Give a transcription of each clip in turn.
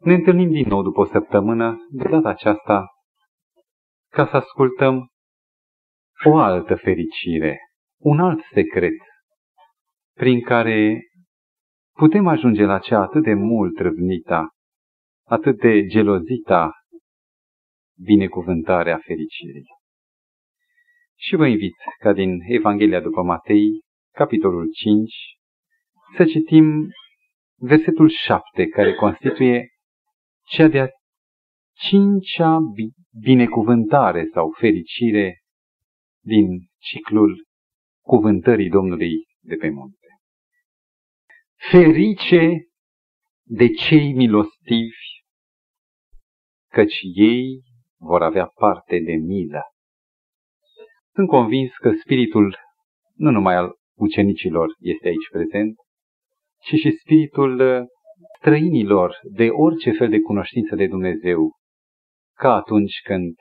Ne întâlnim din nou după o săptămână, de data aceasta, ca să ascultăm o altă fericire, un alt secret, prin care putem ajunge la cea atât de mult răvnita, atât de gelozita binecuvântarea fericirii. Și vă invit ca din Evanghelia după Matei, capitolul 5, să citim versetul 7, care constituie cea de-a cincea binecuvântare sau fericire din ciclul cuvântării Domnului de pe munte. Ferice de cei milostivi, căci ei vor avea parte de milă. Sunt convins că spiritul nu numai al ucenicilor este aici prezent, ci și spiritul uh, străinilor de orice fel de cunoștință de Dumnezeu, ca atunci când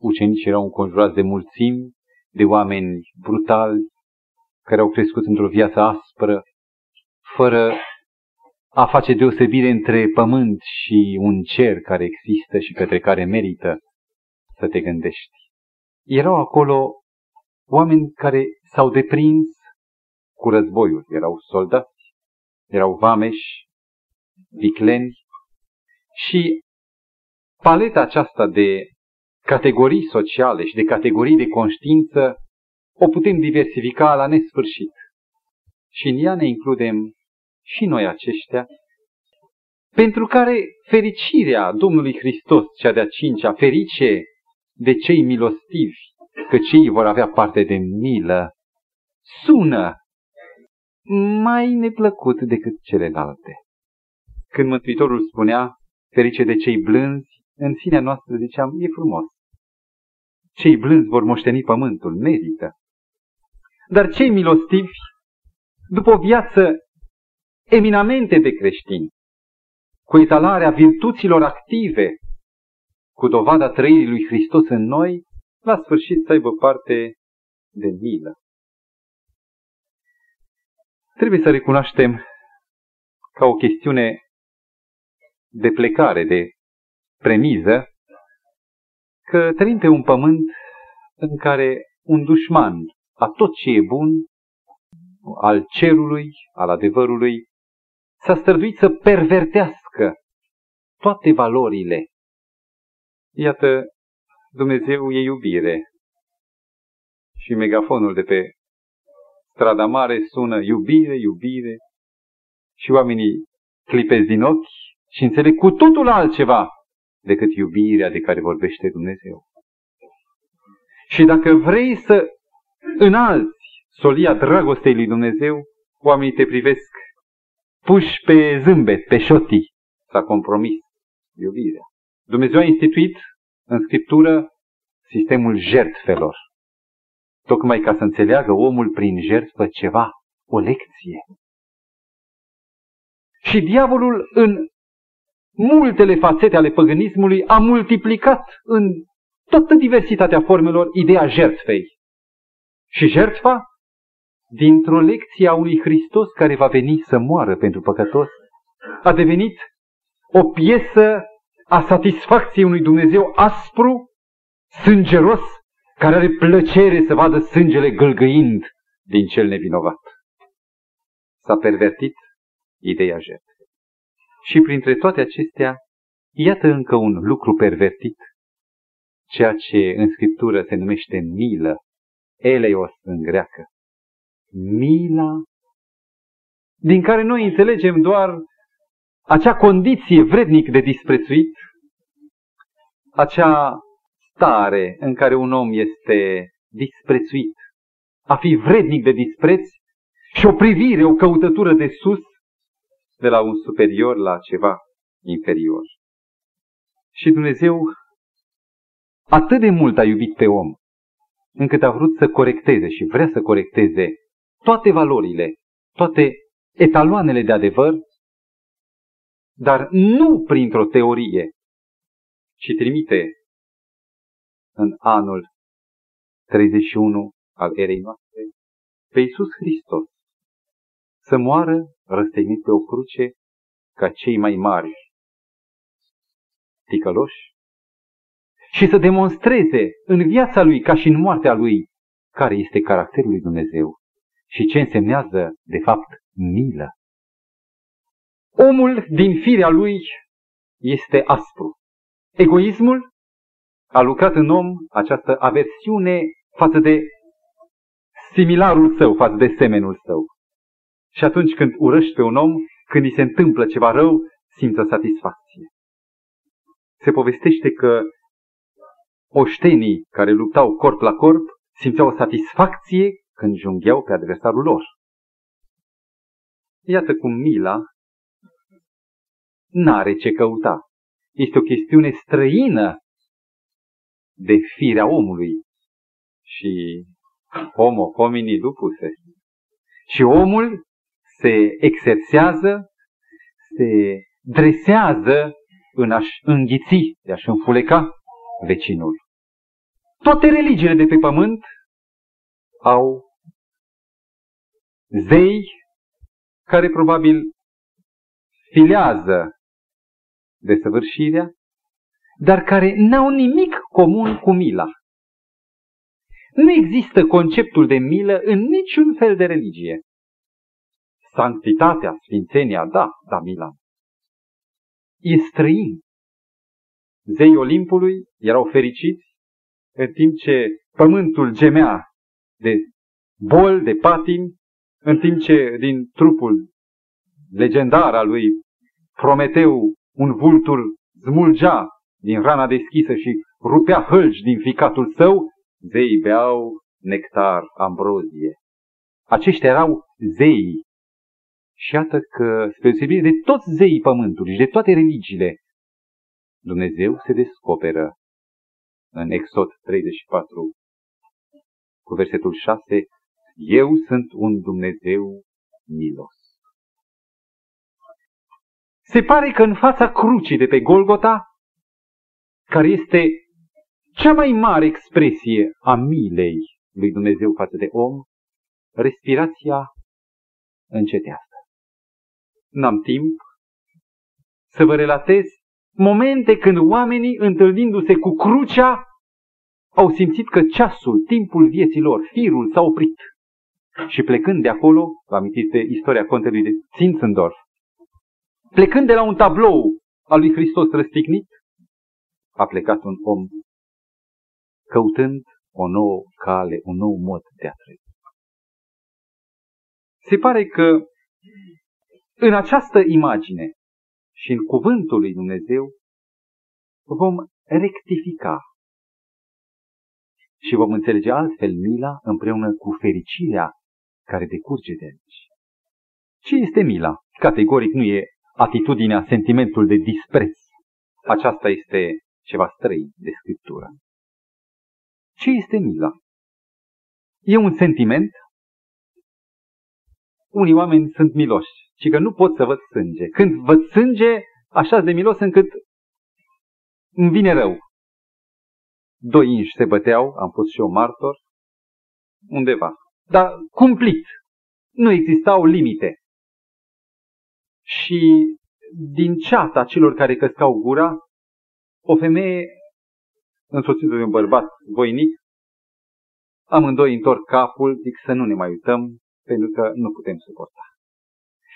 ucenicii erau înconjurați de mulțimi, de oameni brutali, care au crescut într-o viață aspră, fără a face deosebire între pământ și un cer care există și către care merită să te gândești. Erau acolo oameni care s-au deprins cu războiul. Erau soldați, erau vameși, vicleni și paleta aceasta de categorii sociale și de categorii de conștiință o putem diversifica la nesfârșit. Și în ea ne includem și noi aceștia, pentru care fericirea Domnului Hristos, cea de-a cincea, ferice de cei milostivi, că cei vor avea parte de milă, sună mai neplăcut decât celelalte. Când Mântuitorul spunea, ferice de cei blânzi, în sinea noastră ziceam, e frumos. Cei blânzi vor moșteni pământul, merită. Dar cei milostivi, după o viață eminamente de creștini, cu etalarea virtuților active, cu dovada trăirii lui Hristos în noi, la sfârșit să aibă parte de milă. Trebuie să recunoaștem ca o chestiune de plecare, de premiză, că trăim pe un pământ în care un dușman a tot ce e bun, al cerului, al adevărului, s-a străduit să pervertească toate valorile Iată, Dumnezeu e iubire. Și megafonul de pe strada mare sună iubire, iubire. Și oamenii clipesc din ochi și înțeleg cu totul altceva decât iubirea de care vorbește Dumnezeu. Și dacă vrei să înalți solia dragostei lui Dumnezeu, oamenii te privesc puși pe zâmbet, pe șotii. S-a compromis iubirea. Dumnezeu a instituit în Scriptură sistemul jertfelor. Tocmai ca să înțeleagă omul prin jertfă ceva, o lecție. Și diavolul în multele fațete ale păgânismului a multiplicat în toată diversitatea formelor ideea jertfei. Și jertfa, dintr-o lecție a unui Hristos care va veni să moară pentru păcătos, a devenit o piesă a satisfacției unui Dumnezeu aspru, sângeros, care are plăcere să vadă sângele gâlgăind din cel nevinovat. S-a pervertit ideea jertfei. Și printre toate acestea, iată încă un lucru pervertit, ceea ce în Scriptură se numește milă, eleos în greacă. Mila, din care noi înțelegem doar acea condiție vrednic de disprețuit, acea stare în care un om este disprețuit, a fi vrednic de dispreț și o privire, o căutătură de sus, de la un superior la ceva inferior. Și Dumnezeu atât de mult a iubit pe om, încât a vrut să corecteze și vrea să corecteze toate valorile, toate etaloanele de adevăr dar nu printr-o teorie, ci trimite în anul 31 al erei noastre pe Iisus Hristos să moară răstignit pe o cruce ca cei mai mari ticăloși și să demonstreze în viața lui, ca și în moartea lui, care este caracterul lui Dumnezeu și ce însemnează, de fapt, milă. Omul, din firea lui, este aspru. Egoismul a lucrat în om această aversiune față de similarul său, față de semenul său. Și atunci când urăști pe un om, când îi se întâmplă ceva rău, simți o satisfacție. Se povestește că oștenii care luptau corp la corp simțeau o satisfacție când jungheau pe adversarul lor. Iată cum mila n-are ce căuta. Este o chestiune străină de firea omului. Și homo homini lupuse. Și omul se exersează, se dresează în a-și înghiți, de a-și înfuleca vecinul. Toate religiile de pe pământ au zei care probabil filează desăvârșirea, dar care n-au nimic comun cu mila. Nu există conceptul de milă în niciun fel de religie. Sanctitatea, sfințenia, da, da, mila. E străin. Zeii Olimpului erau fericiți în timp ce pământul gemea de bol, de patim, în timp ce din trupul legendar al lui Prometeu un vultur zmulgea din rana deschisă și rupea hălci din ficatul său, zeii beau nectar, ambrozie. Aceștia erau zeii. Și iată că, spre de toți zeii pământului și de toate religiile, Dumnezeu se descoperă în Exod 34 cu versetul 6, Eu sunt un Dumnezeu milos. Se pare că în fața crucii de pe Golgota, care este cea mai mare expresie a milei lui Dumnezeu față de om, respirația încetează. N-am timp să vă relatez momente când oamenii, întâlnindu-se cu crucea, au simțit că ceasul, timpul vieții lor, firul s-a oprit. Și plecând de acolo, vă amintiți de istoria contelui de Zinzendorf, plecând de la un tablou al lui Hristos răstignit, a plecat un om căutând o nouă cale, un nou mod de a trăi. Se pare că în această imagine și în cuvântul lui Dumnezeu vom rectifica și vom înțelege altfel mila împreună cu fericirea care decurge de aici. Ce este mila? Categoric nu e atitudinea, sentimentul de dispreț. Aceasta este ceva străin de scriptură. Ce este mila? E un sentiment? Unii oameni sunt miloși, și că nu pot să văd sânge. Când văd sânge, așa de milos încât îmi vine rău. Doi inși se băteau, am fost și eu martor, undeva. Dar cumplit. Nu existau limite. Și din ceata celor care căscau gura, o femeie însoțită de un bărbat voinic, amândoi întorc capul, zic să nu ne mai uităm, pentru că nu putem suporta.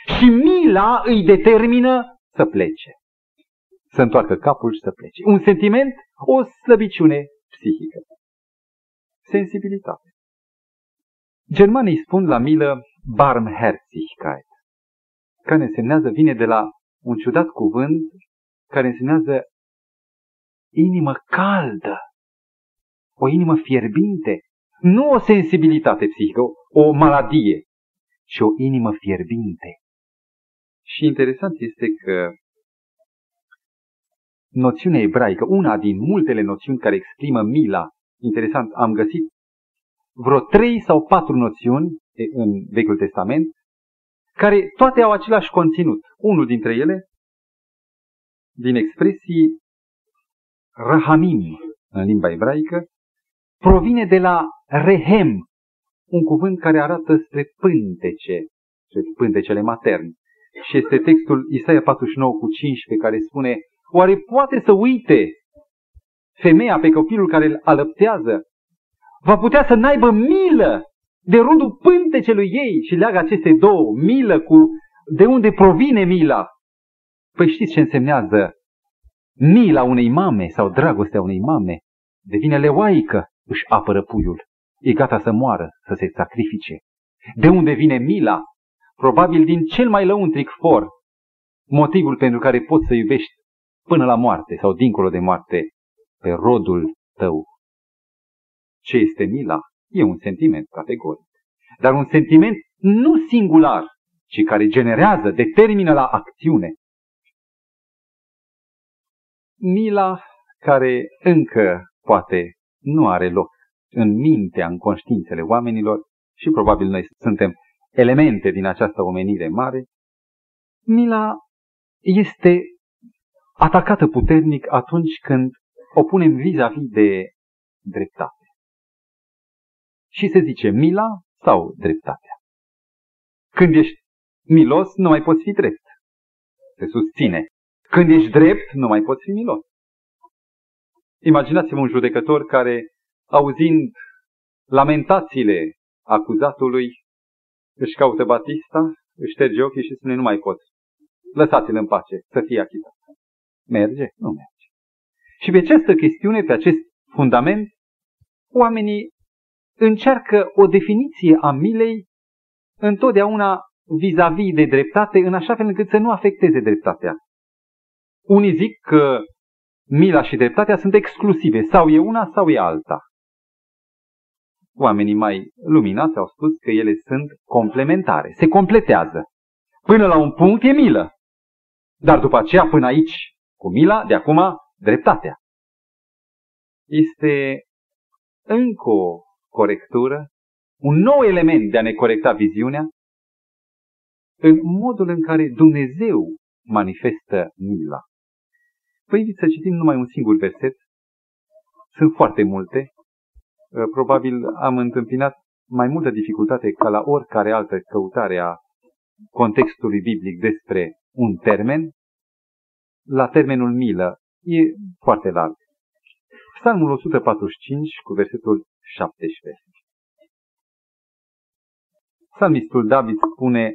Și mila îi determină să plece. Să întoarcă capul și să plece. Un sentiment, o slăbiciune psihică. Sensibilitate. Germanii spun la milă Barmherzigkeit, care însemnează, vine de la un ciudat cuvânt care însemnează inimă caldă, o inimă fierbinte, nu o sensibilitate psihică, o maladie, ci o inimă fierbinte. Și interesant este că noțiunea ebraică, una din multele noțiuni care exprimă mila, interesant, am găsit vreo trei sau patru noțiuni în Vechiul Testament, care toate au același conținut. Unul dintre ele, din expresii rahamim în limba ebraică, provine de la rehem, un cuvânt care arată spre pântece, spre pântecele matern. Și este textul Isaia 49 cu 15 care spune Oare poate să uite femeia pe copilul care îl alăptează? Va putea să n-aibă milă de rudul pântecelui ei și leagă aceste două, milă cu de unde provine mila. Păi știți ce însemnează mila unei mame sau dragostea unei mame? Devine leoaică, își apără puiul. E gata să moară, să se sacrifice. De unde vine mila? Probabil din cel mai lăuntric for, motivul pentru care poți să iubești până la moarte sau dincolo de moarte pe rodul tău. Ce este mila? E un sentiment categoric. Dar un sentiment nu singular, ci care generează, determină la acțiune. Mila care încă poate nu are loc în mintea, în conștiințele oamenilor și probabil noi suntem elemente din această omenire mare, mila este atacată puternic atunci când o punem vis-a-vis de dreptate. Și se zice mila sau dreptatea. Când ești milos, nu mai poți fi drept. Se susține. Când ești drept, nu mai poți fi milos. Imaginați-vă un judecător care, auzind lamentațiile acuzatului, își caută Batista, își șterge ochii și spune, nu mai pot. Lăsați-l în pace, să fie achitat. Merge? Nu merge. Și pe această chestiune, pe acest fundament, oamenii încearcă o definiție a milei întotdeauna vis-a-vis -vis de dreptate, în așa fel încât să nu afecteze dreptatea. Unii zic că mila și dreptatea sunt exclusive, sau e una sau e alta. Oamenii mai luminați au spus că ele sunt complementare, se completează. Până la un punct e milă, dar după aceea până aici, cu mila, de acum, dreptatea. Este încă o corectură, un nou element de a ne corecta viziunea, în modul în care Dumnezeu manifestă mila. Vă invit să citim numai un singur verset. Sunt foarte multe. Uh, probabil am întâmpinat mai multă dificultate ca la oricare altă căutare a contextului biblic despre un termen. La termenul milă e foarte larg. Psalmul 145 cu versetul 17. Psalmistul David spune,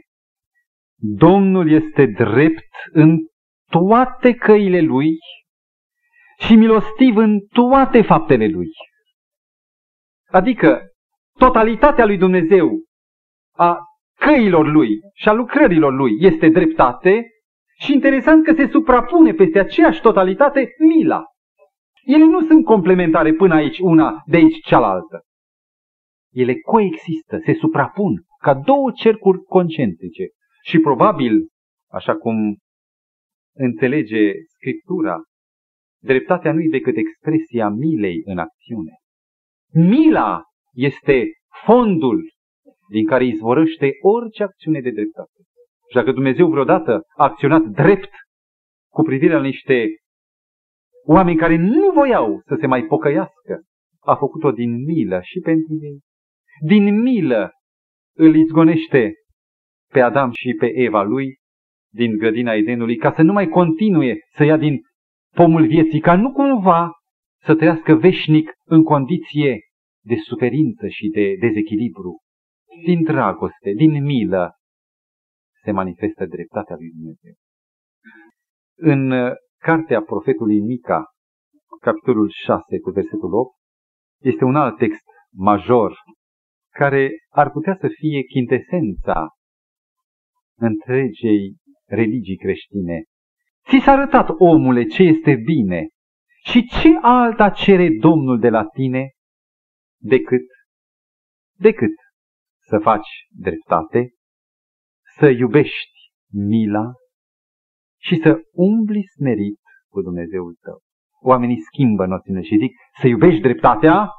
Domnul este drept în toate căile lui și milostiv în toate faptele lui. Adică totalitatea lui Dumnezeu a căilor lui și a lucrărilor lui este dreptate și interesant că se suprapune peste aceeași totalitate mila. Ele nu sunt complementare până aici, una de aici cealaltă. Ele coexistă, se suprapun ca două cercuri concentrice. Și probabil, așa cum înțelege Scriptura, dreptatea nu e decât expresia milei în acțiune. Mila este fondul din care izvorăște orice acțiune de dreptate. Și dacă Dumnezeu vreodată a acționat drept cu privire la niște oameni care nu voiau să se mai pocăiască, a făcut-o din milă și pentru ei. Din milă îl izgonește pe Adam și pe Eva lui din grădina Edenului ca să nu mai continue să ia din pomul vieții, ca nu cumva să trăiască veșnic în condiție de suferință și de dezechilibru. Din dragoste, din milă, se manifestă dreptatea lui Dumnezeu. În uh, cartea profetului Mica, capitolul 6 cu versetul 8, este un alt text major care ar putea să fie chintesența întregei religii creștine. Ți s-a arătat, omule, ce este bine și ce alta cere Domnul de la tine decât, decât să faci dreptate, să iubești mila și să umbli smerit cu Dumnezeul tău. Oamenii schimbă noțiunea și zic să iubești dreptatea,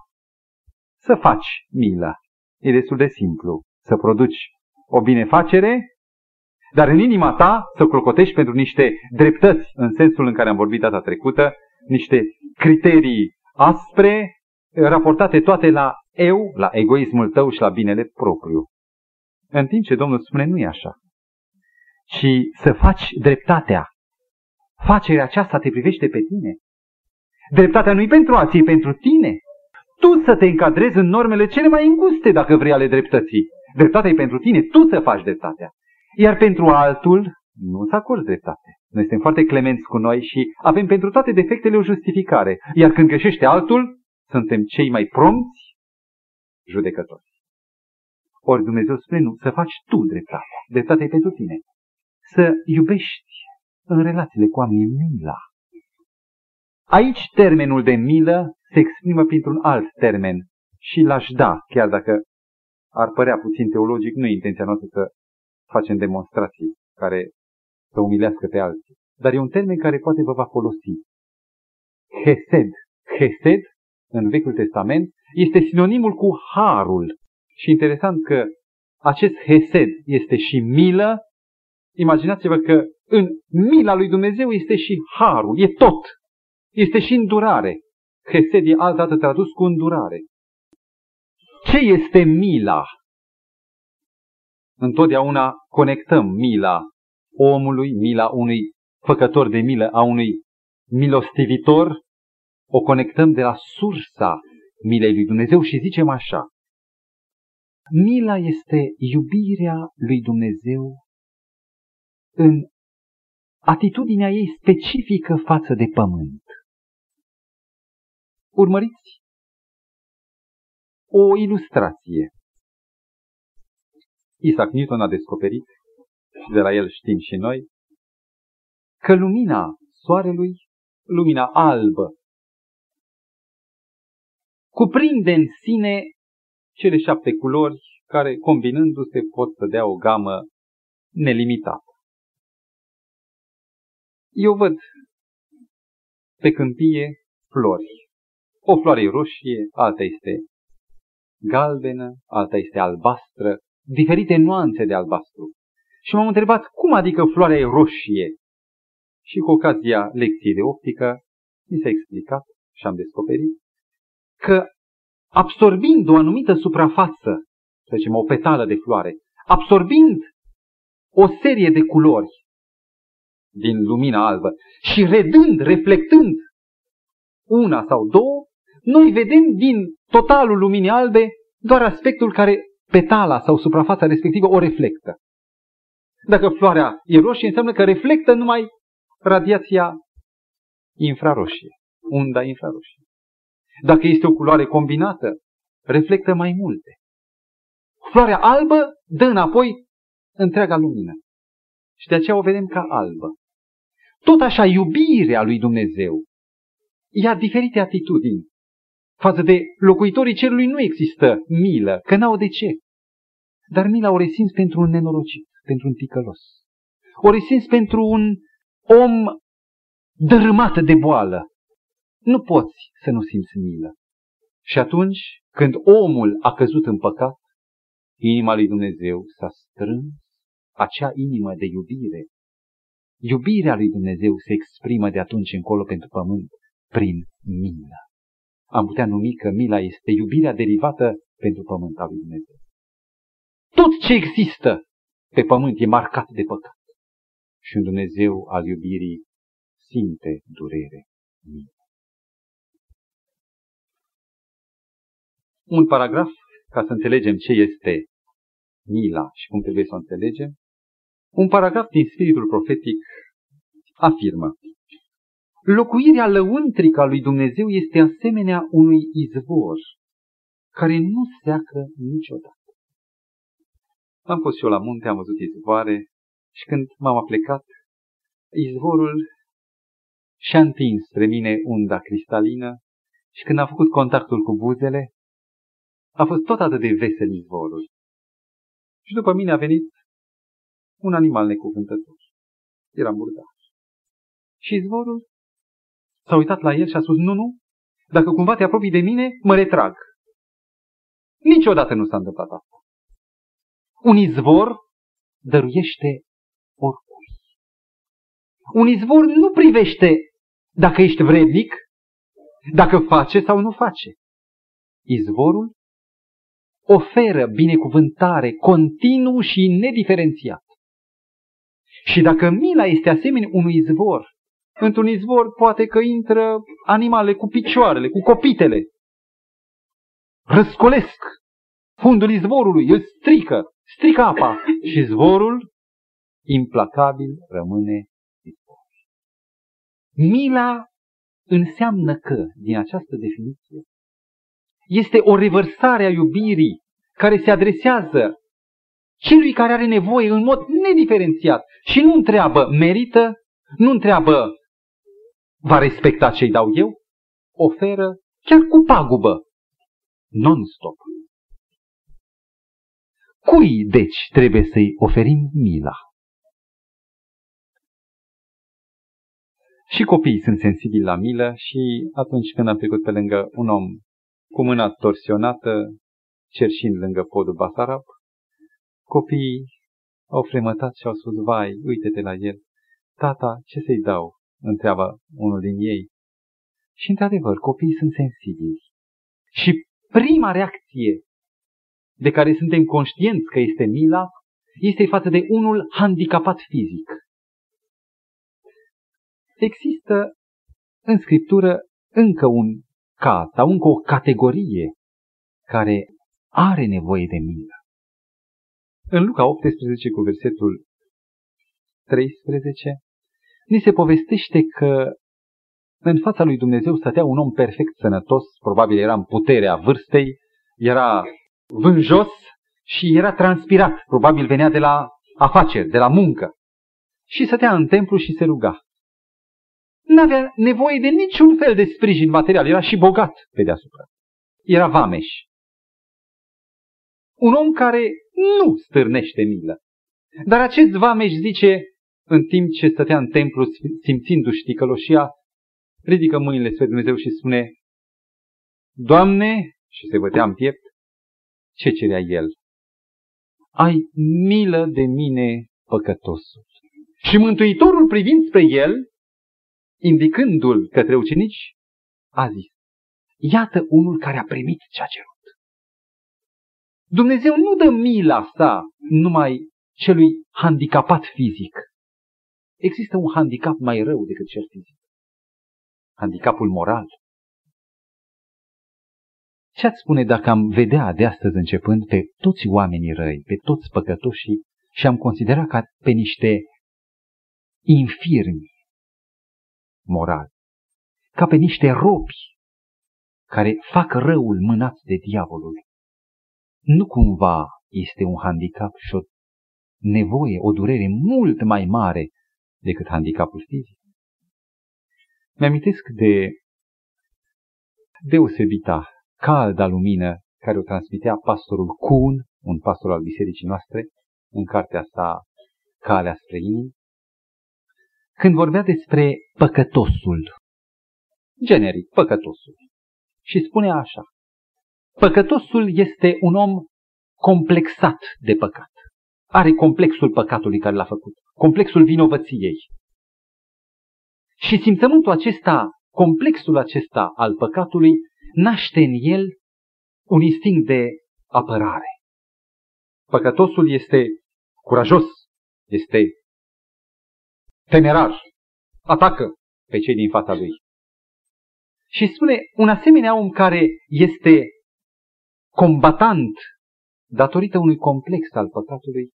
să faci mila. E destul de simplu. Să produci o binefacere, dar în inima ta să clocotești pentru niște dreptăți, în sensul în care am vorbit data trecută, niște criterii aspre, raportate toate la eu, la egoismul tău și la binele propriu. În timp ce Domnul spune, nu e așa. Ci să faci dreptatea. Facerea aceasta te privește pe tine. Dreptatea nu-i pentru alții, e pentru tine. Tu să te încadrezi în normele cele mai înguste dacă vrei ale dreptății. Dreptatea e pentru tine, tu să faci dreptatea. Iar pentru altul, nu să acorzi dreptate. Noi suntem foarte clemenți cu noi și avem pentru toate defectele o justificare. Iar când greșește altul, suntem cei mai prompți judecători. Ori Dumnezeu spune nu, să faci tu dreptatea. Dreptatea e pentru tine. Să iubești în relațiile cu oamenii mila. Aici termenul de milă se exprimă printr-un alt termen și l-aș da, chiar dacă ar părea puțin teologic, nu e intenția noastră să facem demonstrații care să umilească pe alții. Dar e un termen care poate vă va folosi. Hesed. Hesed, în Vechiul Testament, este sinonimul cu harul. Și interesant că acest hesed este și milă. Imaginați-vă că în mila lui Dumnezeu este și harul, e tot. Este și îndurare. Hesed e altădată tradus cu îndurare. Ce este mila? Întotdeauna conectăm mila omului, mila unui făcător de milă, a unui milostivitor, o conectăm de la sursa milei lui Dumnezeu și zicem așa. Mila este iubirea lui Dumnezeu în atitudinea ei specifică față de pământ. Urmăriți o ilustrație. Isaac Newton a descoperit, și de la el știm și noi, că lumina soarelui, lumina albă, cuprinde în sine cele șapte culori care, combinându-se, pot să dea o gamă nelimitată. Eu văd pe câmpie flori. O floare e roșie, alta este galbenă, alta este albastră, diferite nuanțe de albastru. Și m-am întrebat cum adică floarea e roșie. Și cu ocazia lecției de optică mi s-a explicat și am descoperit că absorbind o anumită suprafață, să zicem o petală de floare, absorbind o serie de culori din lumina albă și redând, reflectând una sau două, noi vedem din totalul luminii albe doar aspectul care petala sau suprafața respectivă o reflectă. Dacă floarea e roșie, înseamnă că reflectă numai radiația infraroșie, unda infraroșie. Dacă este o culoare combinată, reflectă mai multe. Floarea albă dă înapoi întreaga lumină. Și de aceea o vedem ca albă. Tot așa, iubirea lui Dumnezeu ia diferite atitudini. Față de locuitorii cerului nu există milă, că n-au de ce. Dar mila o resimți pentru un nenorocit, pentru un ticălos. O resimți pentru un om dărâmat de boală, nu poți să nu simți milă. Și atunci, când omul a căzut în păcat, inima lui Dumnezeu s-a strâns, acea inimă de iubire. Iubirea lui Dumnezeu se exprimă de atunci încolo pentru pământ prin milă. Am putea numi că mila este iubirea derivată pentru pământ al lui Dumnezeu. Tot ce există pe pământ e marcat de păcat. Și un Dumnezeu al iubirii simte durere milă. un paragraf ca să înțelegem ce este mila și cum trebuie să o înțelegem. Un paragraf din spiritul profetic afirmă Locuirea lăuntrică a lui Dumnezeu este asemenea unui izvor care nu seacă niciodată. Am fost și eu la munte, am văzut izvoare și când m-am aplecat, izvorul și-a întins spre mine unda cristalină și când am făcut contactul cu buzele, a fost tot atât de vesel izvorul. Și după mine a venit un animal necuvântător. Era murdar. Și izvorul s-a uitat la el și a spus, nu, nu, dacă cumva te apropii de mine, mă retrag. Niciodată nu s-a întâmplat asta. Un izvor dăruiește oricui. Un izvor nu privește dacă ești vrednic, dacă face sau nu face. Izvorul oferă binecuvântare continuu și nediferențiat. Și dacă mila este asemenea unui izvor Într-un izvor poate că intră animale cu picioarele, cu copitele. Răscolesc fundul izvorului, îl strică, strică apa și zvorul implacabil rămâne izvor. Mila înseamnă că, din această definiție, este o revărsare a iubirii care se adresează celui care are nevoie în mod nediferențiat și nu întreabă merită, nu întreabă va respecta ce-i dau eu, oferă chiar cu pagubă, non-stop. Cui, deci, trebuie să-i oferim mila? Și copiii sunt sensibili la milă și atunci când am trecut pe lângă un om cu mâna torsionată, cerșind lângă podul Basarab, copiii au fremătat și au spus, vai, uite-te la el. Tata, ce să-i dau? întreabă unul din ei. Și într-adevăr, copiii sunt sensibili. Și prima reacție de care suntem conștienți că este mila, este față de unul handicapat fizic. Există în Scriptură încă un caz sau încă o categorie care are nevoie de milă. În Luca 18 cu versetul 13, ni se povestește că în fața lui Dumnezeu stătea un om perfect sănătos, probabil era în puterea vârstei, era vânjos și era transpirat, probabil venea de la afaceri, de la muncă. Și stătea în templu și se ruga. N-avea nevoie de niciun fel de sprijin material, era și bogat pe deasupra. Era vameș. Un om care nu stârnește milă. Dar acest vameș zice, în timp ce stătea în templu simțindu-și ticăloșia, ridică mâinile spre Dumnezeu și spune, Doamne, și se bătea în piept, ce cerea el? Ai milă de mine, păcătosul. Și Mântuitorul privind spre el, indicându-l către ucenici, a zis, iată unul care a primit ce a cerut. Dumnezeu nu dă mila sa numai celui handicapat fizic. Există un handicap mai rău decât cel fizic. Handicapul moral. Ce ați spune dacă am vedea de astăzi începând pe toți oamenii răi, pe toți păcătoșii și am considera ca pe niște infirmi morali, ca pe niște robi care fac răul mânați de diavolul? Nu cumva este un handicap și o nevoie, o durere mult mai mare decât handicapul fizic? Mi-amintesc de deosebita calda lumină care o transmitea pastorul Kuhn, un pastor al bisericii noastre, în cartea sa Calea spre inimi, când vorbea despre păcătosul, generic, păcătosul. Și spunea așa, păcătosul este un om complexat de păcat. Are complexul păcatului care l-a făcut, complexul vinovăției. Și simțământul acesta, complexul acesta al păcatului, naște în el un instinct de apărare. Păcătosul este curajos, este temerar, atacă pe cei din fața lui. Și spune, un asemenea om care este combatant datorită unui complex al păcatului,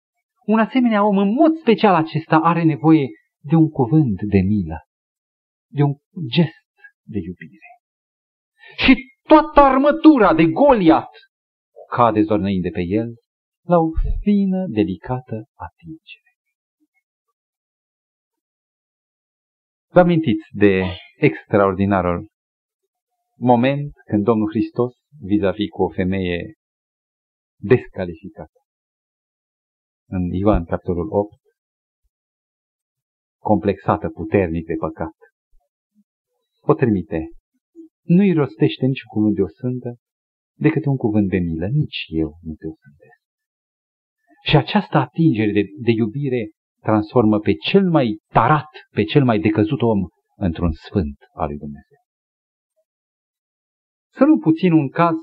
un asemenea om, în mod special acesta, are nevoie de un cuvânt de milă, de un gest de iubire. Și toată armătura de Goliat cade zornăind de pe el la o fină, delicată atingere. Vă amintiți de extraordinarul moment când Domnul Hristos, vis-a-vis cu o femeie descalificată, în Ioan capitolul 8, complexată puternic de păcat, o trimite nu-i rostește niciun cuvânt de o sântă decât un cuvânt de milă. Nici eu nu te osândesc. Și această atingere de, de iubire transformă pe cel mai tarat, pe cel mai decăzut om într-un sfânt al lui Dumnezeu. Să nu puțin un caz,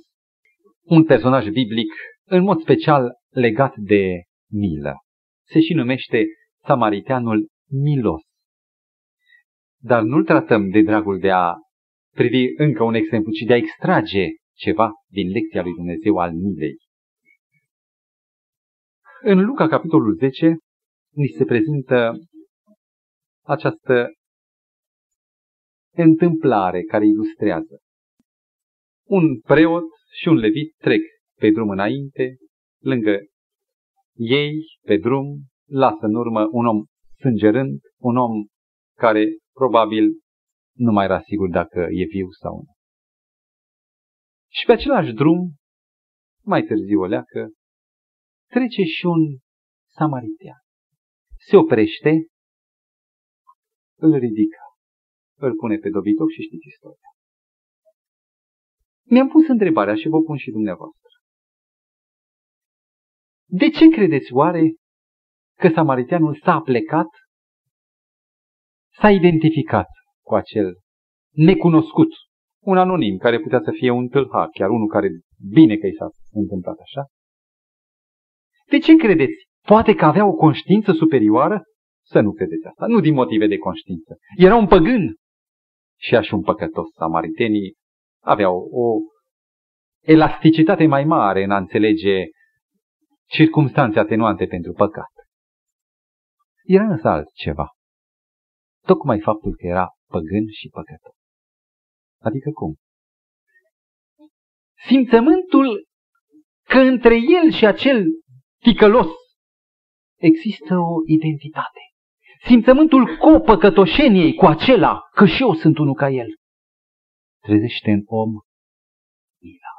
un personaj biblic, în mod special legat de milă. Se și numește Samariteanul Milos. dar nu-l tratăm de dragul de a privi încă un exemplu, ci de a extrage ceva din lecția lui Dumnezeu al milei. În Luca, capitolul 10, ni se prezintă această întâmplare care ilustrează. Un preot și un levit trec pe drum înainte, lângă ei, pe drum, lasă în urmă un om sângerând, un om care probabil nu mai era sigur dacă e viu sau nu. Și pe același drum, mai târziu o leacă, trece și un samaritean. Se oprește, îl ridică, îl pune pe dobitoc și știți istoria. Mi-am pus întrebarea și vă pun și dumneavoastră. De ce credeți oare că samariteanul s-a plecat, s-a identificat cu acel necunoscut, un anonim care putea să fie un tâlhar, chiar unul care bine că i s-a întâmplat așa. De ce credeți? Poate că avea o conștiință superioară? Să nu credeți asta, nu din motive de conștiință. Era un păgân și așa un păcătos. Samaritenii aveau o elasticitate mai mare în a înțelege circumstanțe atenuante pentru păcat. Era însă altceva. Tocmai faptul că era păgân și păcătos. Adică cum? Simțământul că între el și acel ticălos există o identitate. Simțământul copăcătoșeniei cu acela că și eu sunt unul ca el. Trezește în om mila,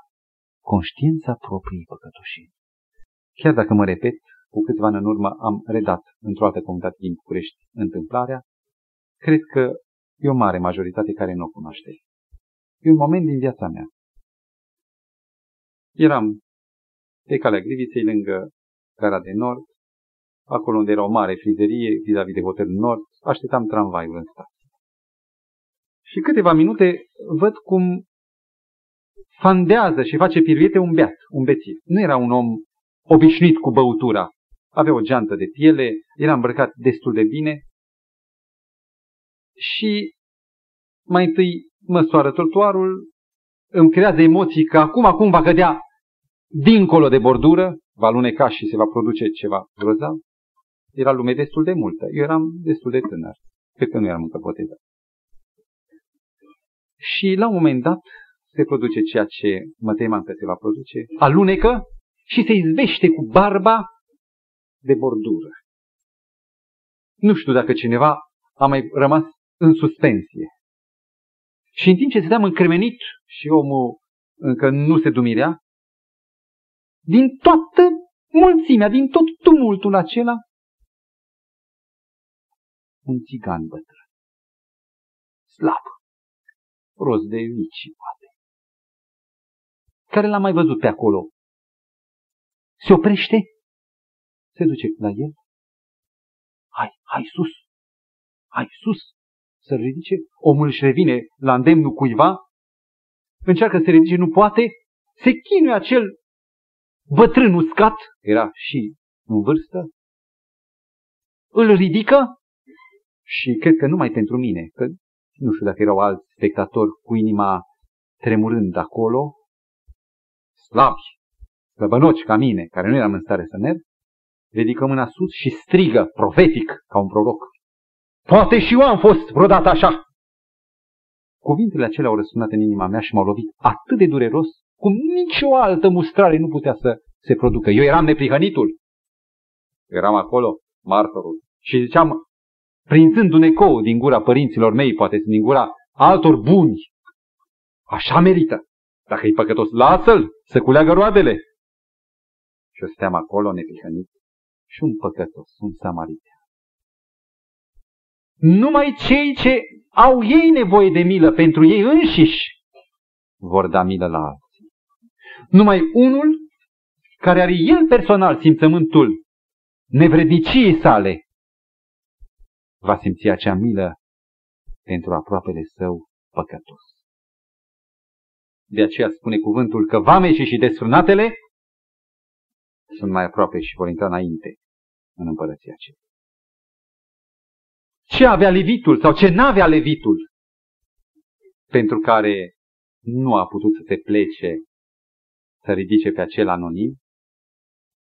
conștiința propriei păcătoșenii. Chiar dacă mă repet, cu câțiva ani în urmă am redat într-o altă comunitate din București întâmplarea, cred că e o mare majoritate care nu o cunoaște. E un moment din viața mea. Eram pe calea Griviței, lângă gara de nord, acolo unde era o mare frizerie vis-a-vis de hotelul nord, așteptam tramvaiul în stație. Și câteva minute văd cum fandează și face piruete un beat, un bețiv. Nu era un om obișnuit cu băutura. Avea o geantă de piele, era îmbrăcat destul de bine și mai întâi măsoară trotuarul, îmi creează emoții că acum, acum va cădea dincolo de bordură, va luneca și se va produce ceva grozav. Era lume destul de multă. Eu eram destul de tânăr. Cred că nu eram încă botezat. Și la un moment dat se produce ceea ce mă temam că se va produce. Alunecă și se izvește cu barba de bordură. Nu știu dacă cineva a mai rămas în suspensie. Și în timp ce stăteam încremenit și omul încă nu se dumirea, din toată mulțimea, din tot tumultul acela, un țigan bătrân, slab, roz de vici, poate, care l-am mai văzut pe acolo. Se oprește, se duce la el, hai, hai sus, hai sus, să ridice, omul își revine la îndemnul cuiva, încearcă să se ridice, nu poate, se chinuie acel bătrân uscat, era și în vârstă, îl ridică și cred că numai pentru mine, că nu știu dacă erau alți spectatori cu inima tremurând acolo, slabi, slăbănoci ca mine, care nu eram în stare să merg, ridică mâna sus și strigă, profetic, ca un proroc. Poate și eu am fost vreodată așa. Cuvintele acelea au răsunat în inima mea și m-au lovit atât de dureros cum nicio altă mustrare nu putea să se producă. Eu eram neprihănitul. Eram acolo, martorul. Și ziceam, prinzând un ecou din gura părinților mei, poate din gura altor buni, așa merită. Dacă e păcătos, lasă-l să culeagă roadele. Și o steam acolo neprihănit și un păcătos, un samaritan. Numai cei ce au ei nevoie de milă pentru ei înșiși vor da milă la alții. Numai unul care are el personal simțământul nevredniciei sale va simți acea milă pentru aproapele său păcătos. De aceea spune cuvântul că vameșii și desfrânatele sunt mai aproape și vor intra înainte în împărăția aceea. Ce avea levitul sau ce n-avea levitul, pentru care nu a putut să te plece să ridice pe acel anonim,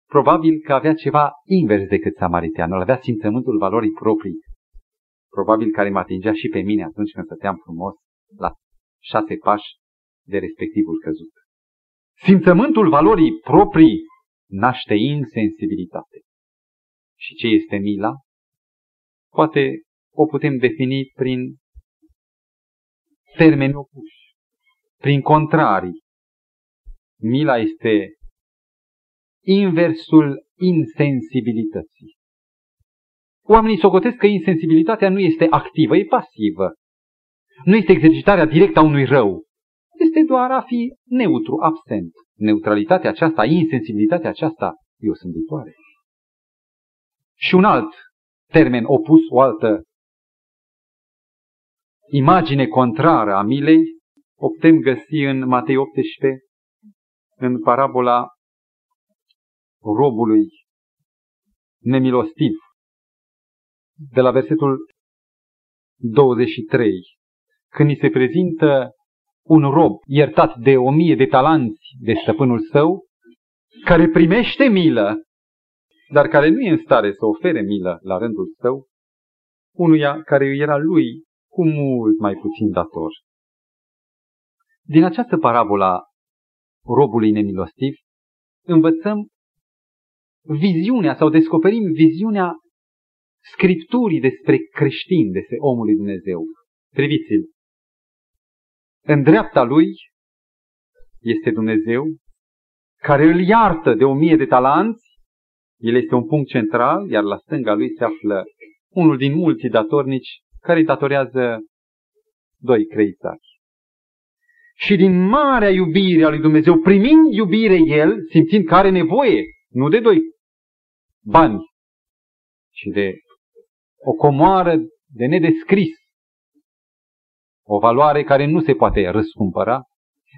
probabil că avea ceva invers decât samariteanul, avea simțământul valorii proprii, probabil care mă atingea și pe mine atunci când stăteam frumos la șase pași de respectivul căzut. Simțământul valorii proprii naște insensibilitate. Și ce este mila? Poate o putem defini prin termeni opuși, prin contrarii. Mila este inversul insensibilității. Oamenii socotesc că insensibilitatea nu este activă, e pasivă. Nu este exercitarea directă a unui rău. Este doar a fi neutru, absent. Neutralitatea aceasta, insensibilitatea aceasta e o sânditoare. Și un alt termen opus, o altă imagine contrară a milei, o putem găsi în Matei 18, în parabola robului nemilostiv, de la versetul 23, când îi se prezintă un rob iertat de o mie de talanți de stăpânul său, care primește milă, dar care nu e în stare să ofere milă la rândul său, unuia care era lui cu mult mai puțin dator. Din această parabola robului nemilostiv, învățăm viziunea sau descoperim viziunea Scripturii despre creștin, despre omul lui Dumnezeu. Priviți-l. În dreapta lui este Dumnezeu care îl iartă de o mie de talanți. El este un punct central, iar la stânga lui se află unul din mulți datornici care îi datorează doi creițari. Și din marea iubire a lui Dumnezeu, primind iubire el, simțind că are nevoie, nu de doi bani, ci de o comoară de nedescris, o valoare care nu se poate răscumpăra,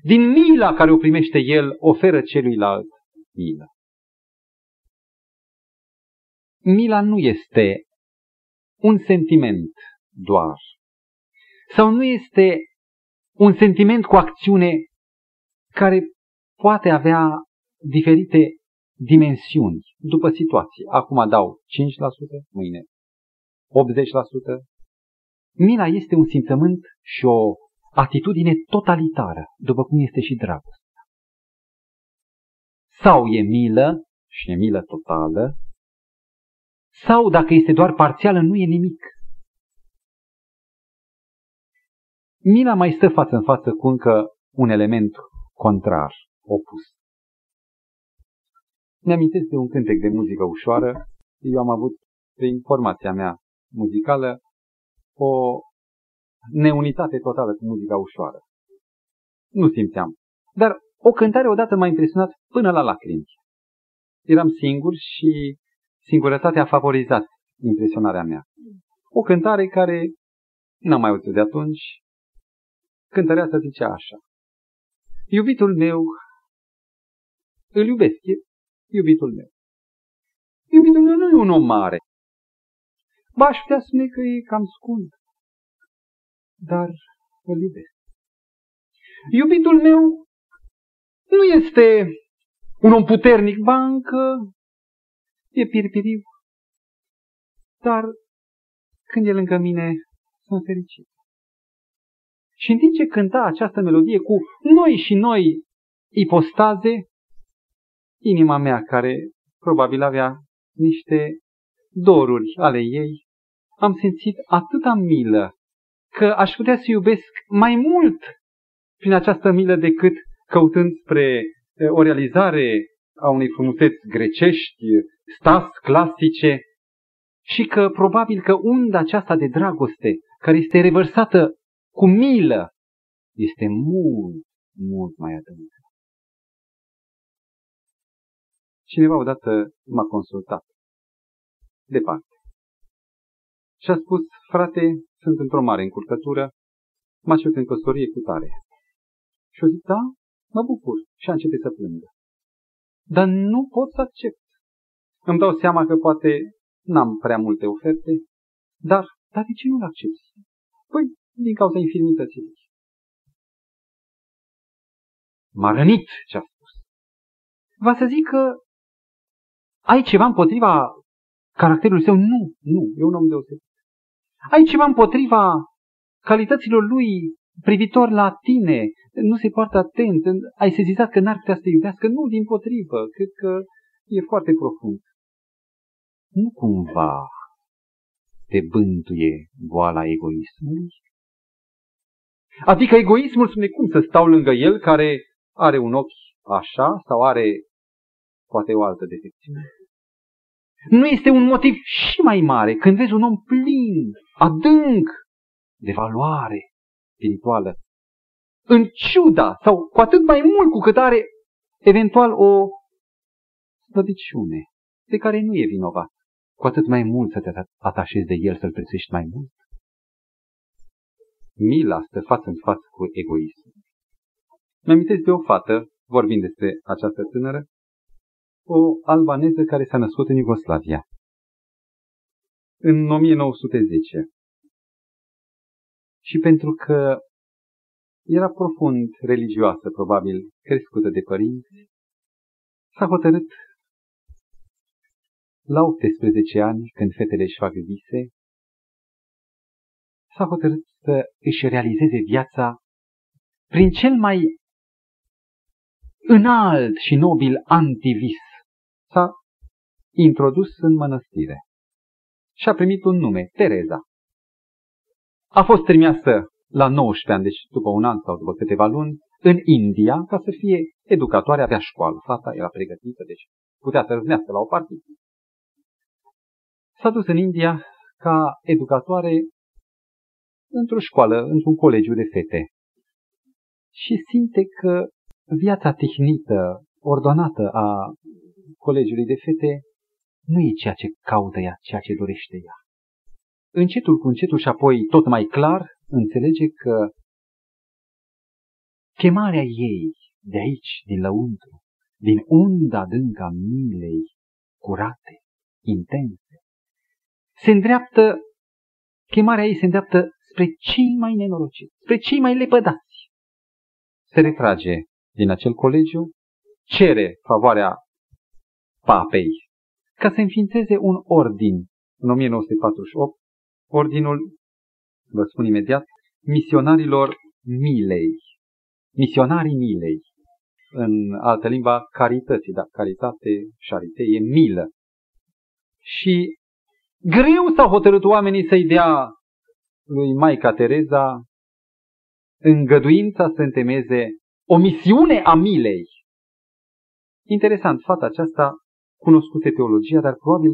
din mila care o primește el, oferă celuilalt milă. Mila nu este un sentiment doar, sau nu este un sentiment cu acțiune care poate avea diferite dimensiuni după situație. Acum dau 5%, mâine 80%. Mila este un simțământ și o atitudine totalitară, după cum este și dragostea. Sau e milă și e milă totală, sau dacă este doar parțială, nu e nimic. Mila mai stă față în față cu încă un element contrar, opus. Mi-amintesc de un cântec de muzică ușoară. Eu am avut, prin formația mea muzicală, o neunitate totală cu muzica ușoară. Nu simțeam. Dar o cântare odată m-a impresionat până la lacrimi. Eram singur și singurătatea a favorizat impresionarea mea. O cântare care n-am mai auzit de atunci. Cântăreața zicea așa. Iubitul meu, îl iubesc, e iubitul meu. Iubitul meu nu e un om mare. Ba, aș putea spune că e cam scund dar îl iubesc. Iubitul meu nu este un om puternic, bancă, e pirpiriu, dar când e lângă mine, sunt fericit. Și în timp ce cânta această melodie cu noi și noi ipostaze, inima mea, care probabil avea niște doruri ale ei, am simțit atâta milă că aș putea să iubesc mai mult prin această milă decât căutând spre o realizare a unei frumuseți grecești, stas clasice, și că probabil că unda aceasta de dragoste, care este revărsată cu milă, este mult, mult mai adâncă. Cineva odată m-a consultat. Departe. Și a spus, frate, sunt într-o mare încurcătură, m-a cerut în căsătorie cu tare. Și o zic, da, mă bucur. Și a început să plângă. Dar nu pot să accept. Îmi dau seama că poate n-am prea multe oferte, dar Dar de ce nu-l accepti? Păi, din cauza infirmității lui. M-a rănit ce a spus. Va să zic că ai ceva împotriva caracterului său? Nu, nu, e un om deosebit. Ai ceva împotriva calităților lui privitor la tine, nu se poartă atent, ai sezizat că n-ar putea să te iubească? Nu, din potrivă, cred că e foarte profund. Nu cumva te bântuie boala egoismului? Adică egoismul spune cum să stau lângă el care are un ochi așa sau are poate o altă defecțiune. Nu este un motiv și mai mare când vezi un om plin, adânc de valoare spirituală, în ciuda sau cu atât mai mult cu cât are eventual o slăbiciune de care nu e vinovat, cu atât mai mult să te atașezi de el, să-l prețuiești mai mult. Mila stă față în față cu egoism. Mi-amintesc de o fată, vorbind despre această tânără, o albaneză care s-a născut în Iugoslavia. În 1910. Și pentru că era profund religioasă, probabil crescută de părinți, s-a hotărât la 18 ani, când fetele își fac vise, s-a hotărât să își realizeze viața prin cel mai înalt și nobil antivis. S-a introdus în mănăstire și a primit un nume, Tereza. A fost trimisă la 19 ani, deci după un an sau după câteva luni, în India, ca să fie educatoare, avea școală. Fata era pregătită, deci putea să râvnească la o partidă. S-a dus în India ca educatoare într-o școală, într-un colegiu de fete. Și simte că viața tehnită, ordonată a colegiului de fete nu e ceea ce caută ea, ceea ce dorește ea. Încetul cu încetul și apoi tot mai clar înțelege că chemarea ei de aici, din lăuntru, din unda adânca milei curate, intense, se îndreaptă, chemarea ei se îndreaptă spre cei mai nenorociți, spre cei mai lepădați. Se retrage din acel colegiu, cere favoarea papei ca să înființeze un ordin în 1948, ordinul, vă spun imediat, misionarilor milei, misionarii milei, în altă limba carității, dar caritate, șarite, e milă. Și greu s-au hotărât oamenii să-i dea lui Maica Tereza îngăduința să întemeze o misiune a milei. Interesant, fata aceasta cunoscuse teologia, dar probabil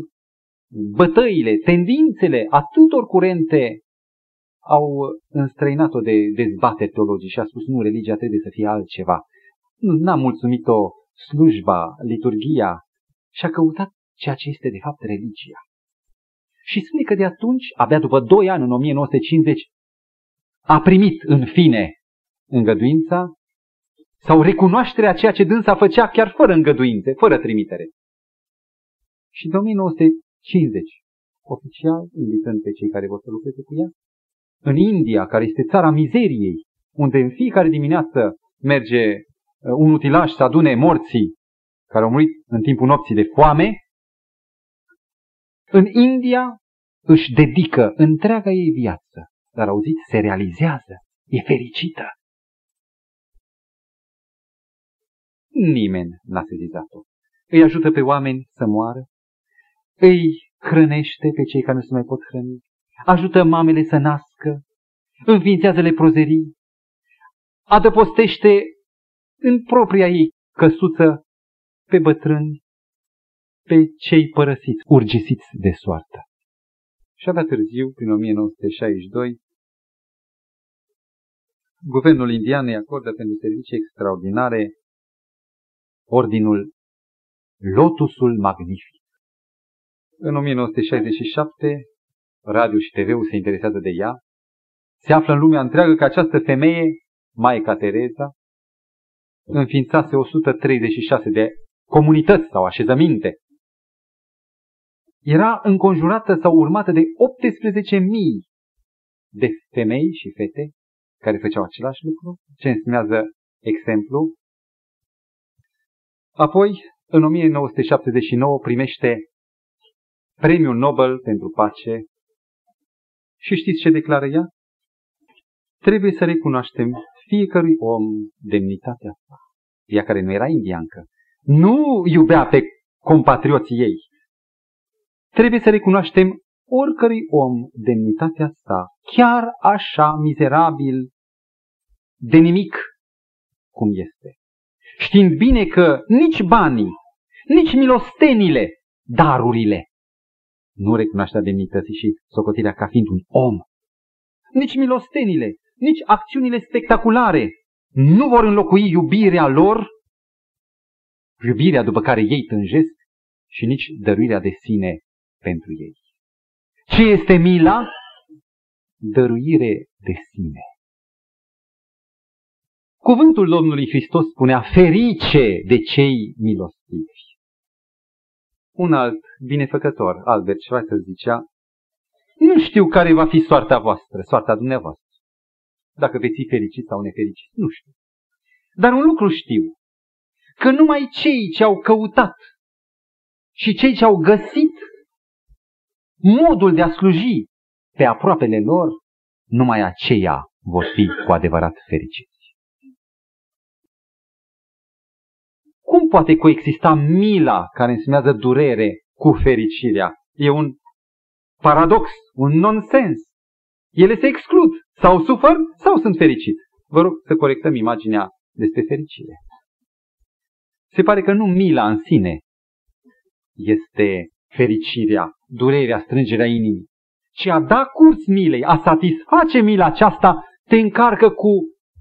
bătăile, tendințele atâtor curente au înstrăinat-o de dezbateri teologii și a spus nu, religia trebuie să fie altceva. Nu n-a mulțumit-o slujba, liturgia și a căutat ceea ce este de fapt religia. Și spune că de atunci, abia după doi ani, în 1950, a primit în fine îngăduința sau recunoașterea ceea ce dânsa făcea chiar fără îngăduințe, fără trimitere. Și în 1950, oficial, invitând pe cei care vor să lucreze cu ea, în India, care este țara mizeriei, unde în fiecare dimineață merge uh, un utilaj să adune morții care au murit în timpul nopții de foame, în India își dedică întreaga ei viață, dar auziți, se realizează, e fericită. Nimeni n-a sezizat-o. Îi ajută pe oameni să moară, îi hrănește pe cei care nu se mai pot hrăni, ajută mamele să nască, înființează leprozerii, adăpostește în propria ei căsuță pe bătrâni, pe cei părăsiți, urgisiți de soartă. Și abia târziu, prin 1962, guvernul indian îi acordă pentru servicii extraordinare ordinul Lotusul Magnific. În 1967, radio și TV-ul se interesează de ea. Se află în lumea întreagă că această femeie, Maica Tereza, înființase 136 de comunități sau așezăminte. Era înconjurată sau urmată de 18.000 de femei și fete care făceau același lucru, ce înseamnă exemplu. Apoi, în 1979, primește premiul Nobel pentru pace și știți ce declară ea? Trebuie să recunoaștem fiecărui om demnitatea sa. Ea care nu era indiancă. Nu iubea pe compatrioții ei. Trebuie să recunoaștem oricărui om demnitatea sa, chiar așa mizerabil, de nimic cum este. Știind bine că nici banii, nici milostenile, darurile, nu recunoaștea demnității și socotirea ca fiind un om. Nici milostenile, nici acțiunile spectaculare nu vor înlocui iubirea lor, iubirea după care ei tânjesc și nici dăruirea de sine pentru ei. Ce este mila? Dăruire de sine. Cuvântul Domnului Hristos spunea ferice de cei milostivi. Un alt binefăcător, Albert Schweitzer, zicea, nu știu care va fi soarta voastră, soarta dumneavoastră. Dacă veți fi fericiți sau nefericiți, nu știu. Dar un lucru știu, că numai cei ce au căutat și cei ce au găsit modul de a sluji pe aproapele lor, numai aceia vor fi cu adevărat fericiți. Cum poate coexista mila care înseamnă durere cu fericirea? E un paradox, un nonsens. Ele se exclud. Sau sufăr, sau sunt fericit. Vă rog să corectăm imaginea despre fericire. Se pare că nu mila în sine este fericirea, durerea, strângerea inimii, ci a da curs milei, a satisface mila aceasta, te încarcă cu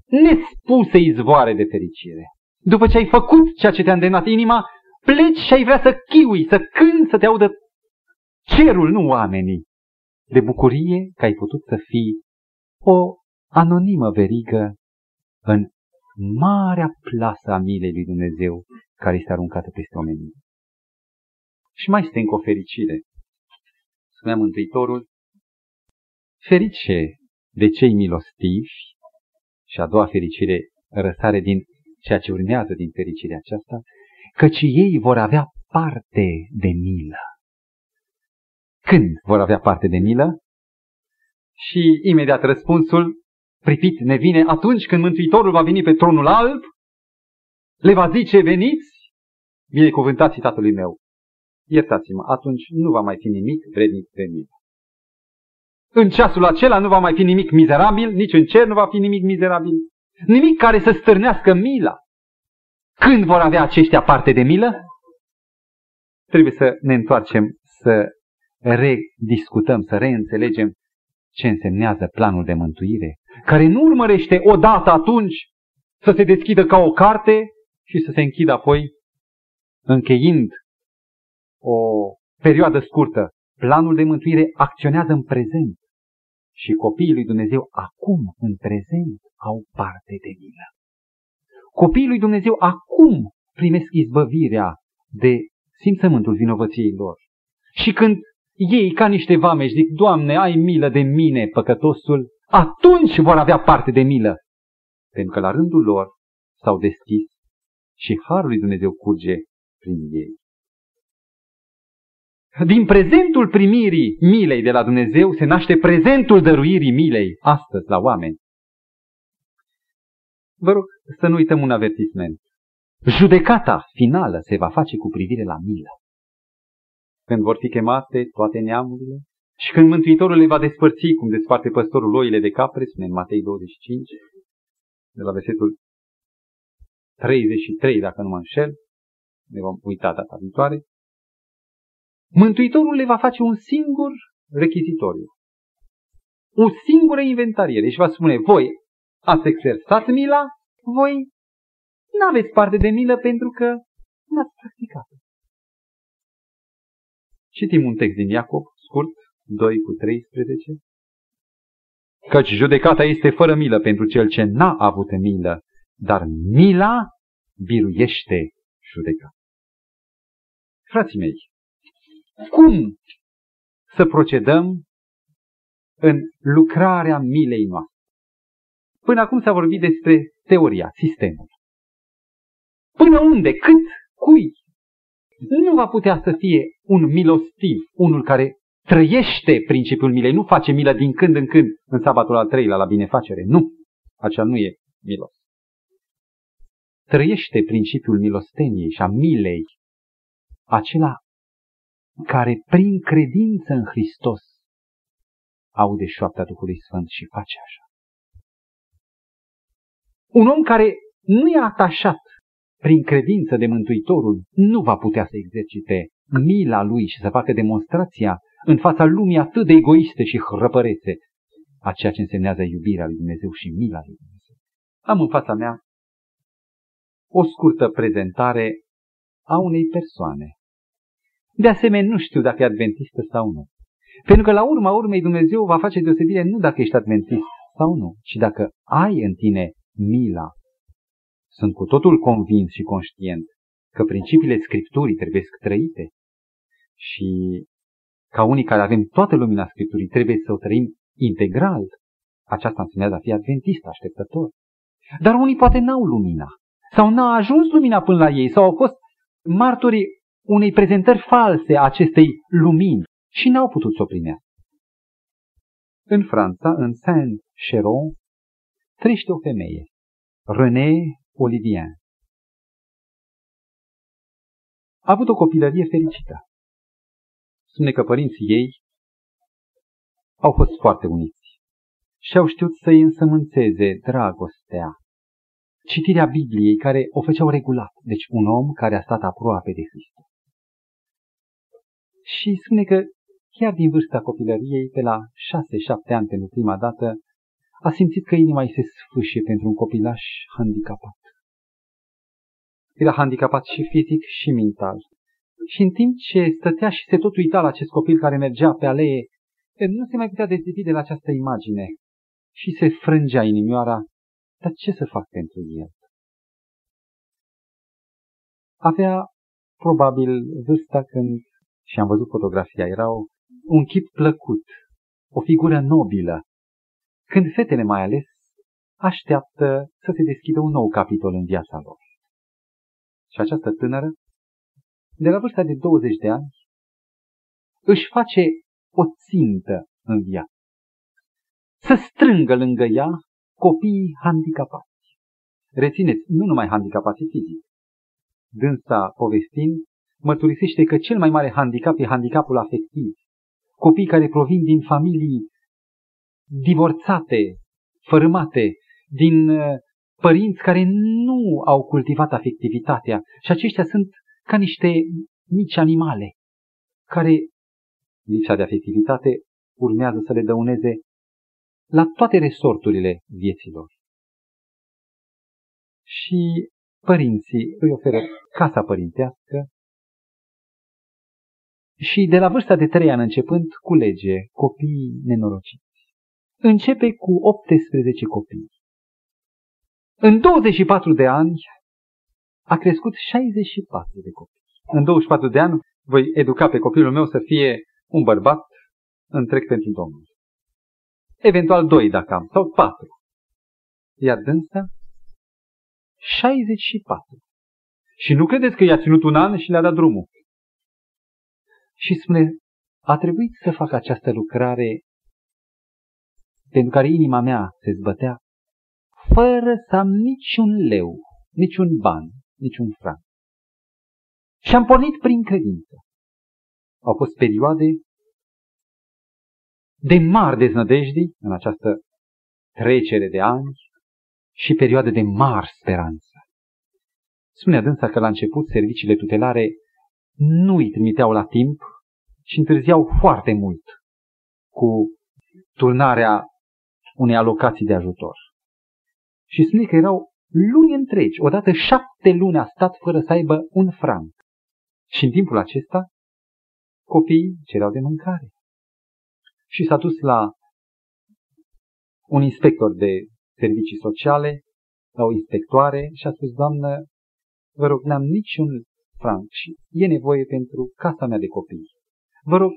nespuse izvoare de fericire. După ce ai făcut ceea ce te-a îndemnat inima, pleci și ai vrea să chiui, să cânti, să te audă cerul, nu oamenii, de bucurie că ai putut să fii o anonimă verigă în marea plasă a milei lui Dumnezeu care este aruncată peste omenii. Și mai este încă o fericire. Spunea Mântuitorul, ferice de cei milostivi, și a doua fericire răsare din ceea ce urmează din fericirea aceasta, căci ei vor avea parte de milă. Când vor avea parte de milă? Și imediat răspunsul pripit ne vine atunci când Mântuitorul va veni pe tronul alb, le va zice, veniți, binecuvântați tatălui meu. Iertați-mă, atunci nu va mai fi nimic vrednic de milă. În ceasul acela nu va mai fi nimic mizerabil, nici în cer nu va fi nimic mizerabil, nimic care să stârnească mila. Când vor avea aceștia parte de milă? Trebuie să ne întoarcem, să rediscutăm, să reînțelegem ce însemnează planul de mântuire, care nu urmărește odată atunci să se deschidă ca o carte și să se închidă apoi, încheind o perioadă scurtă. Planul de mântuire acționează în prezent și copiii lui Dumnezeu acum, în prezent, au parte de milă. Copiii lui Dumnezeu acum primesc izbăvirea de simțământul vinovăției lor. Și când ei, ca niște vameși, zic, Doamne, ai milă de mine, păcătosul, atunci vor avea parte de milă. Pentru că la rândul lor s-au deschis și Harul lui Dumnezeu curge prin ei. Din prezentul primirii milei de la Dumnezeu se naște prezentul dăruirii milei astăzi la oameni. Vă rog să nu uităm un avertisment. Judecata finală se va face cu privire la milă. Când vor fi chemate toate neamurile și când Mântuitorul le va despărți, cum desparte păstorul oile de capre, spune în Matei 25, de la versetul 33, dacă nu mă înșel, ne vom uita data viitoare, Mântuitorul le va face un singur rechizitoriu. O singură inventariere și va spune, voi ați exersat mila, voi nu aveți parte de milă pentru că n-ați practicat. Citim un text din Iacob, scurt, 2 cu 13. Căci judecata este fără milă pentru cel ce n-a avut milă, dar mila biruiește judecata. Frații mei, cum să procedăm în lucrarea milei noastre. Până acum s-a vorbit despre teoria, sistemul. Până unde, cât, cui? Nu va putea să fie un milostiv, unul care trăiește principiul milei, nu face milă din când în când în sabatul al treilea la binefacere. Nu, acea nu e milos. Trăiește principiul milosteniei și a milei, acela care prin credință în Hristos aude șoapta Duhului Sfânt și face așa. Un om care nu e atașat prin credință de Mântuitorul, nu va putea să exercite mila lui și să facă demonstrația în fața lumii atât de egoiste și hrăpărețe a ceea ce însemnează iubirea lui Dumnezeu și mila lui Dumnezeu. Am în fața mea o scurtă prezentare a unei persoane. De asemenea, nu știu dacă e adventistă sau nu. Pentru că la urma urmei Dumnezeu va face deosebire nu dacă ești adventist sau nu, ci dacă ai în tine mila. Sunt cu totul convins și conștient că principiile Scripturii trebuie trăite și ca unii care avem toată lumina Scripturii trebuie să o trăim integral. Aceasta înseamnă a fi adventist, așteptător. Dar unii poate n-au lumina sau n-a ajuns lumina până la ei sau au fost martorii unei prezentări false a acestei lumini și n-au putut să o primească. În Franța, în Saint-Cheron, trăiește o femeie, René Olivien. A avut o copilărie fericită. Spune că părinții ei au fost foarte uniți și au știut să-i însămânțeze dragostea, citirea Bibliei care o făceau regulat, deci un om care a stat aproape de Hristos. Și spune că chiar din vârsta copilăriei, pe la șase-șapte ani pentru prima dată, a simțit că inima îi se sfâșie pentru un copilaș handicapat. Era handicapat și fizic și mental. Și în timp ce stătea și se tot uita la acest copil care mergea pe alee, nu se mai putea dezipi de la această imagine și se frângea inimioara, dar ce să fac pentru el? Avea probabil vârsta când, și am văzut fotografia, era un chip plăcut, o figură nobilă, când fetele mai ales așteaptă să se deschidă un nou capitol în viața lor. Și această tânără, de la vârsta de 20 de ani, își face o țintă în viață. Să strângă lângă ea copiii handicapați. Rețineți, nu numai handicapați fizic. Dânsa povestind, mărturisește că cel mai mare handicap e handicapul afectiv. Copii care provin din familii divorțate, fărâmate, din uh, părinți care nu au cultivat afectivitatea și aceștia sunt ca niște mici animale care, lipsa de afectivitate, urmează să le dăuneze la toate resorturile vieților. Și părinții îi oferă casa părintească și de la vârsta de trei ani începând culege copiii nenorociți. Începe cu 18 copii. În 24 de ani a crescut 64 de copii. În 24 de ani voi educa pe copilul meu să fie un bărbat întreg pentru Domnul. Eventual doi dacă am, sau patru. Iar dânsa, 64. Și nu credeți că i-a ținut un an și le-a dat drumul. Și spune, a trebuit să fac această lucrare pentru care inima mea se zbătea, fără să am niciun leu, niciun ban, niciun franc. Și am pornit prin credință. Au fost perioade de mari deznădejdi în această trecere de ani și perioade de mari speranță. Spunea dânsa că la început serviciile tutelare nu îi trimiteau la timp și întârziau foarte mult cu turnarea unei alocații de ajutor. Și spune că erau luni întregi, odată șapte luni a stat fără să aibă un franc. Și în timpul acesta, copiii cereau de mâncare. Și s-a dus la un inspector de servicii sociale, la o inspectoare și a spus, doamnă, vă rog, n-am niciun franc și e nevoie pentru casa mea de copii. Vă rog,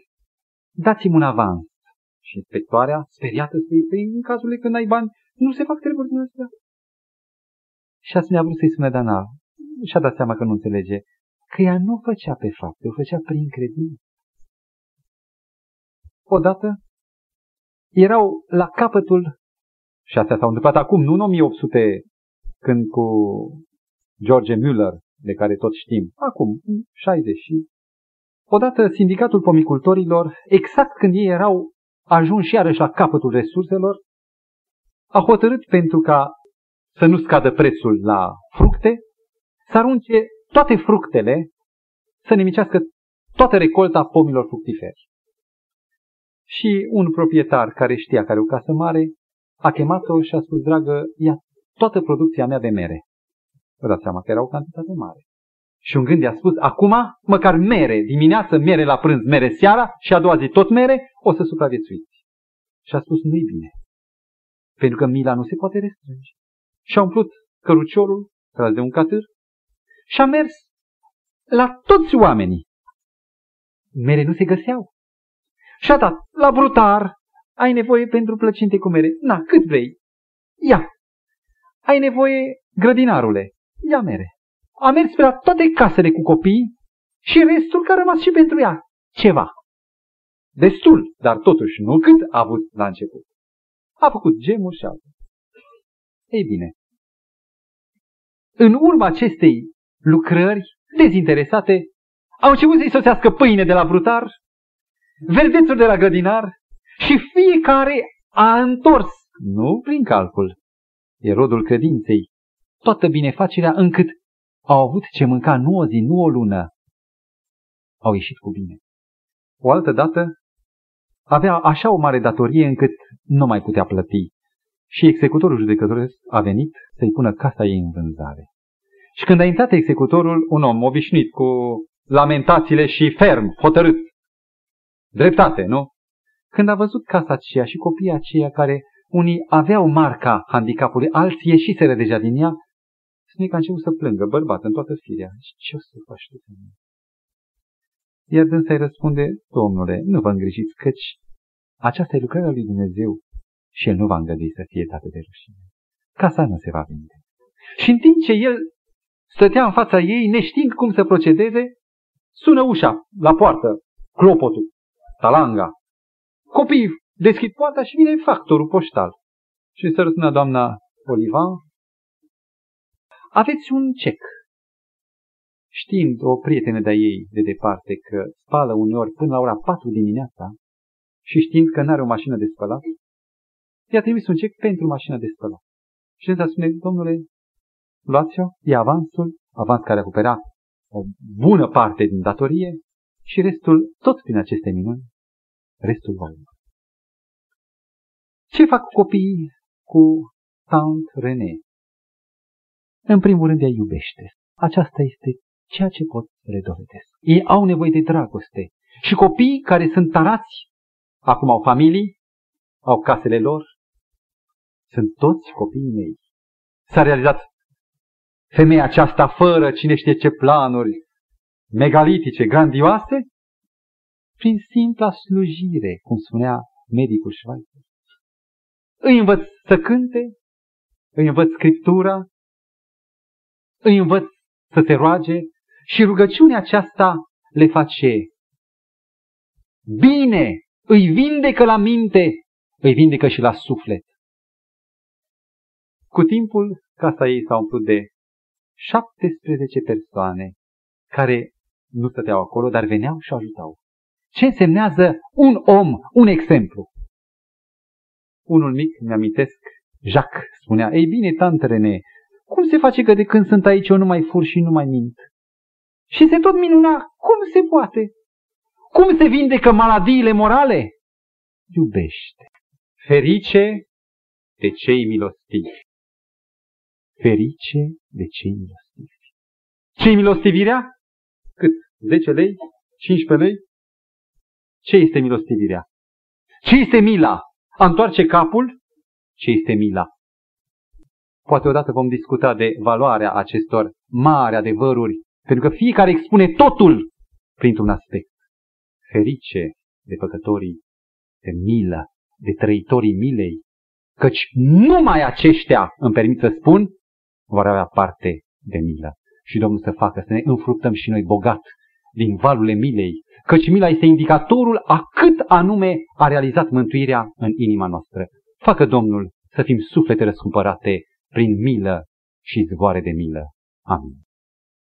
dați-mi un avans Și inspectoarea, speriată, spune, păi în cazul când ai bani, nu se fac treburi din astea. Și atunci a vrut să-i spună Dana. Și-a dat seama că nu înțelege. Că ea nu făcea pe fapte, o făcea prin credință. Odată erau la capătul, și astea s-au întâmplat acum, nu în 1800, când cu George Müller, de care tot știm, acum, 60 și... Odată sindicatul pomicultorilor, exact când ei erau ajunși iarăși la capătul resurselor, a hotărât pentru ca să nu scadă prețul la fructe, să arunce toate fructele, să nimicească toată recolta pomilor fructiferi. Și un proprietar care știa care o casă mare a chemat-o și a spus, dragă, ia toată producția mea de mere. Vă dați seama că era o cantitate mare. Și un gând i-a spus, acum, măcar mere, dimineață, mere la prânz, mere seara și a doua zi tot mere, o să supraviețuiți. Și a spus, nu-i bine. Pentru că mila nu se poate restrânge. Și a umplut căruciorul, tras de un catâr, și a mers la toți oamenii. Mere nu se găseau. Și a dat la brutar, ai nevoie pentru plăcinte cu mere. Na, cât vrei? Ia. Ai nevoie, grădinarule, ia mere. A mers pe la toate casele cu copii și restul care a rămas și pentru ea. Ceva. Destul, dar totuși nu cât a avut la început. A făcut gemuri și alte. Ei bine, în urma acestei lucrări dezinteresate, au început să-i sosească pâine de la brutar, verdețuri de la grădinar și fiecare a întors, nu prin calcul, e rodul credinței, toată binefacerea încât au avut ce mânca nu o zi, nu o lună, au ieșit cu bine. O altă dată avea așa o mare datorie încât nu mai putea plăti și executorul judecătoresc a venit să-i pună casa ei în vânzare. Și când a intrat executorul, un om obișnuit cu lamentațiile și ferm, hotărât, dreptate, nu? Când a văzut casa aceea și copiii aceia care unii aveau marca handicapului, alții ieșiseră deja din ea, spune că a început să plângă, bărbat, în toată firea. Și ce o să faci tu cu mine? Iar dânsa îi răspunde, domnule, nu vă îngrijiți, căci aceasta e lucrarea lui Dumnezeu și el nu va îngădui să fie tată de rușine. Casa nu se va vinde. Și în timp ce el stătea în fața ei, neștiind cum să procedeze, sună ușa la poartă, clopotul, talanga. Copiii deschid poarta și vine factorul poștal. Și se răspunde doamna Oliva, aveți un cec. Știind o prietenă de-a ei de departe că spală uneori până la ora 4 dimineața și știind că nu are o mașină de spălat, i-a trimis un cec pentru mașina de spălat. Și însă spune, domnule, luați-o, e avansul, avans care acopera o bună parte din datorie și restul, tot prin aceste minuni, restul va urma. Ce fac copiii cu Saint René? În primul rând, ea iubește. Aceasta este ceea ce pot să le dovedesc. Ei au nevoie de dragoste. Și copiii care sunt tarați, acum au familii, au casele lor, sunt toți copiii mei. S-a realizat femeia aceasta fără cine știe ce planuri megalitice, grandioase, prin simpla slujire, cum spunea medicul Schweitzer. Îi învăț să cânte, îi învăț scriptura, îi învăț să se roage și rugăciunea aceasta le face bine, îi vindecă la minte, îi vindecă și la suflet. Cu timpul, casa ei s-a umplut de 17 persoane care nu stăteau acolo, dar veneau și ajutau. Ce însemnează un om, un exemplu? Unul mic, mi-amintesc, Jacques, spunea, ei bine, tante René, cum se face că de când sunt aici eu nu mai fur și nu mai mint? Și se tot minuna, cum se poate? Cum se vindecă maladiile morale? Iubește. Ferice de cei milostivi. Ferice de cei milostivi. Ce-i milostivirea? Cât? 10 lei? 15 lei? Ce este milostivirea? Ce este mila? A întoarce capul? Ce este mila? Poate odată vom discuta de valoarea acestor mari adevăruri, pentru că fiecare expune totul printr-un aspect. Ferice de păcătorii de milă, de trăitorii milei, căci numai aceștia, îmi permit să spun, vor avea parte de milă. Și Domnul să facă să ne înfructăm și noi bogat din valurile milei, căci mila este indicatorul a cât anume a realizat mântuirea în inima noastră. Facă Domnul să fim suflete răscumpărate prin milă și zvoare de milă. Amin.